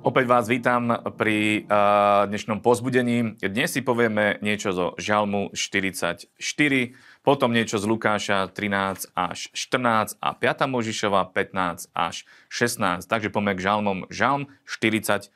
Opäť vás vítam pri uh, dnešnom pozbudení. Dnes si povieme niečo zo Žalmu 44, potom niečo z Lukáša 13 až 14 a 5. Možišova 15 až 16. Takže poďme k Žalmom. Žalm 44.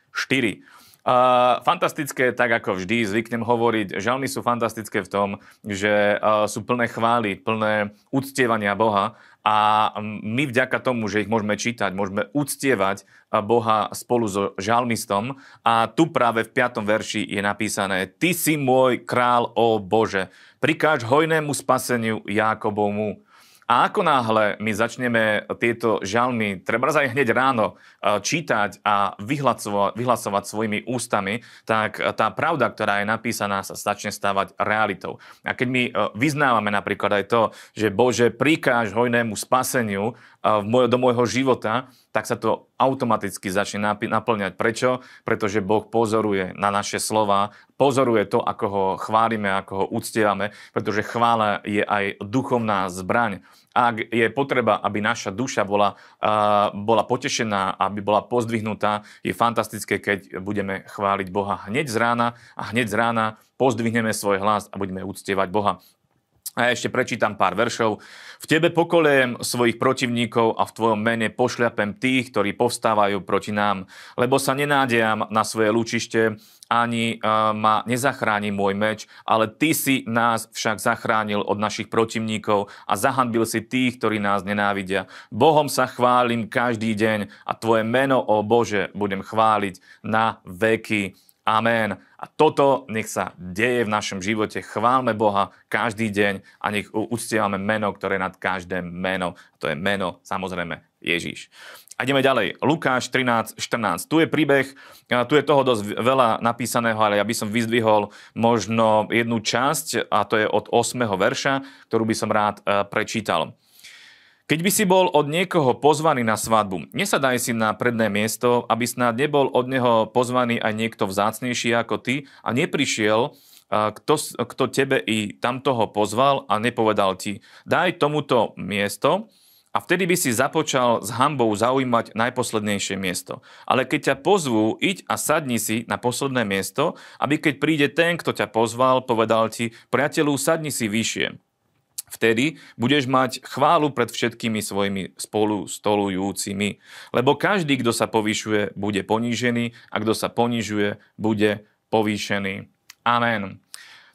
Uh, fantastické, tak ako vždy zvyknem hovoriť, žalmy sú fantastické v tom, že uh, sú plné chvály, plné uctievania Boha a my vďaka tomu, že ich môžeme čítať, môžeme uctievať Boha spolu so žalmistom. A tu práve v 5. verši je napísané Ty si môj král, o Bože, prikáž hojnému spaseniu Jákobovmu. A ako náhle my začneme tieto žalmy, treba aj hneď ráno, e, čítať a vyhlasovať, vyhlasovať svojimi ústami, tak tá pravda, ktorá je napísaná, sa začne stávať realitou. A keď my e, vyznávame napríklad aj to, že Bože, prikáž hojnému spaseniu e, do môjho života, tak sa to automaticky začne naplňať. Prečo? Pretože Boh pozoruje na naše slova, pozoruje to, ako ho chválime, ako ho uctievame, pretože chvála je aj duchovná zbraň. Ak je potreba, aby naša duša bola, uh, bola potešená, aby bola pozdvihnutá, je fantastické, keď budeme chváliť Boha hneď z rána a hneď z rána pozdvihneme svoj hlas a budeme uctievať Boha. A ja ešte prečítam pár veršov. V tebe pokolejem svojich protivníkov a v tvojom mene pošľapem tých, ktorí povstávajú proti nám. Lebo sa nenádejam na svoje lučište, ani uh, ma nezachráni môj meč, ale ty si nás však zachránil od našich protivníkov a zahanbil si tých, ktorí nás nenávidia. Bohom sa chválim každý deň a tvoje meno, o Bože, budem chváliť na veky. Amen. A toto nech sa deje v našom živote. Chválme Boha každý deň a nech uctievame meno, ktoré je nad každé meno. A to je meno, samozrejme, Ježíš. A ideme ďalej. Lukáš 13, 14. Tu je príbeh, tu je toho dosť veľa napísaného, ale ja by som vyzdvihol možno jednu časť, a to je od 8. verša, ktorú by som rád e, prečítal. Keď by si bol od niekoho pozvaný na svadbu, nesadaj si na predné miesto, aby snad nebol od neho pozvaný aj niekto vzácnejší ako ty a neprišiel, kto, kto tebe i tam toho pozval a nepovedal ti, daj tomuto miesto, a vtedy by si započal s hambou zaujímať najposlednejšie miesto. Ale keď ťa pozvú, iď a sadni si na posledné miesto, aby keď príde ten, kto ťa pozval, povedal ti, priateľu, sadni si vyššie. Vtedy budeš mať chválu pred všetkými svojimi spolu stolujúcimi. Lebo každý, kto sa povyšuje, bude ponížený a kto sa ponižuje, bude povýšený. Amen.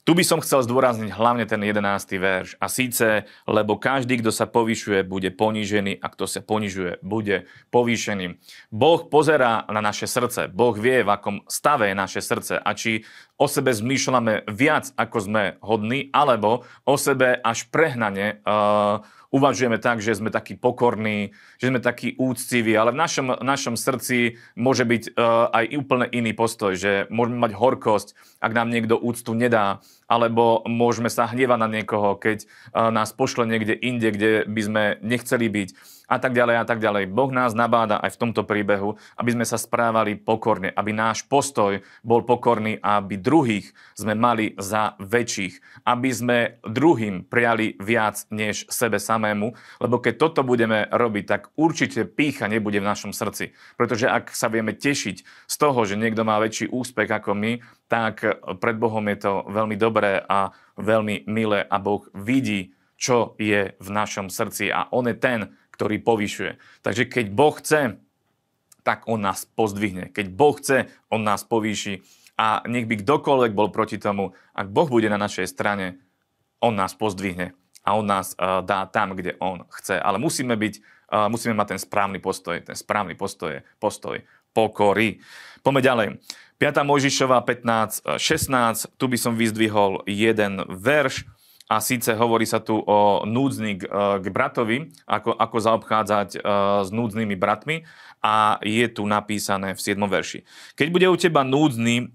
Tu by som chcel zdôrazniť hlavne ten 11. verš. A síce, lebo každý, kto sa povyšuje, bude ponížený a kto sa ponižuje, bude povýšený. Boh pozerá na naše srdce. Boh vie, v akom stave je naše srdce a či o sebe zmýšľame viac, ako sme hodní, alebo o sebe až prehnane uh, uvažujeme tak, že sme takí pokorní, že sme takí úctiví, ale v našom, našom srdci môže byť uh, aj úplne iný postoj, že môžeme mať horkosť, ak nám niekto úctu nedá, alebo môžeme sa hnievať na niekoho, keď uh, nás pošle niekde inde, kde by sme nechceli byť a tak ďalej a tak ďalej. Boh nás nabáda aj v tomto príbehu, aby sme sa správali pokorne, aby náš postoj bol pokorný a aby druhých sme mali za väčších, aby sme druhým prijali viac než sebe samému, lebo keď toto budeme robiť, tak určite pícha nebude v našom srdci. Pretože ak sa vieme tešiť z toho, že niekto má väčší úspech ako my, tak pred Bohom je to veľmi dobré a veľmi milé a Boh vidí, čo je v našom srdci a On je ten, ktorý povyšuje. Takže keď Boh chce, tak On nás pozdvihne. Keď Boh chce, On nás povýši. A nech by kdokoľvek bol proti tomu, ak Boh bude na našej strane, On nás pozdvihne a On nás uh, dá tam, kde On chce. Ale musíme byť, uh, musíme mať ten správny postoj. Ten správny postoj je postoj pokory. Poďme ďalej. 5. Mojžišova 15, 16, tu by som vyzdvihol jeden verš a síce hovorí sa tu o núdzny k, e, k bratovi, ako, ako zaobchádzať e, s núdznymi bratmi a je tu napísané v 7. verši. Keď bude u teba núdzny e,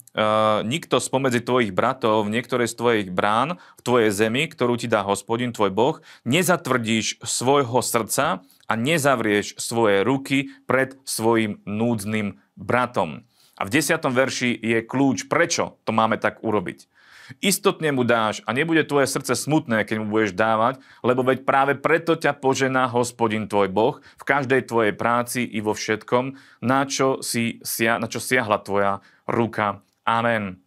nikto spomedzi tvojich bratov v niektorej z tvojich brán v tvojej zemi, ktorú ti dá hospodin, tvoj Boh, nezatvrdíš svojho srdca a nezavrieš svoje ruky pred svojim núdznym bratom. A v 10. verši je kľúč, prečo to máme tak urobiť. Istotne mu dáš a nebude tvoje srdce smutné, keď mu budeš dávať, lebo veď práve preto ťa požená hospodin tvoj Boh v každej tvojej práci i vo všetkom, na čo, si, na čo siahla tvoja ruka. Amen.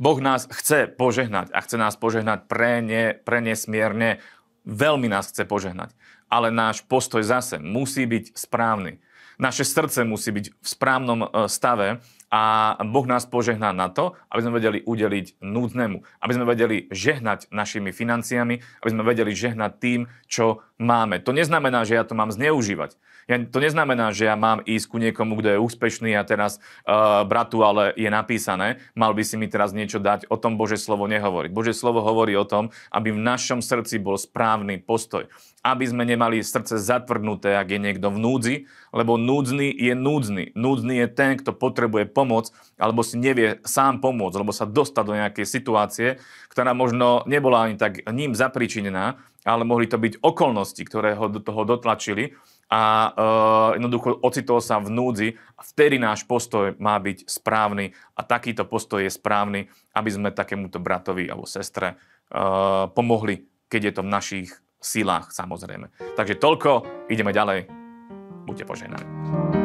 Boh nás chce požehnať a chce nás požehnať pre, ne, pre nesmierne. Veľmi nás chce požehnať. Ale náš postoj zase musí byť správny. Naše srdce musí byť v správnom e, stave a Boh nás požehná na to, aby sme vedeli udeliť núdnemu, aby sme vedeli žehnať našimi financiami, aby sme vedeli žehnať tým, čo máme. To neznamená, že ja to mám zneužívať. Ja, to neznamená, že ja mám ísť ku niekomu, kto je úspešný a teraz uh, bratu, ale je napísané, mal by si mi teraz niečo dať. O tom Bože slovo nehovorí. Bože slovo hovorí o tom, aby v našom srdci bol správny postoj aby sme nemali srdce zatvrdnuté, ak je niekto v núdzi, lebo núdzny je núdzny. Núdzny je ten, kto potrebuje pomoc, alebo si nevie sám pomôcť, lebo sa dostať do nejakej situácie, ktorá možno nebola ani tak ním zapričinená, ale mohli to byť okolnosti, ktoré ho do toho dotlačili a uh, jednoducho ocitol sa v núdzi vtedy náš postoj má byť správny a takýto postoj je správny, aby sme takémuto bratovi alebo sestre uh, pomohli, keď je to v našich silách samozrejme. Takže toľko, ideme ďalej. Buďte požehnaní.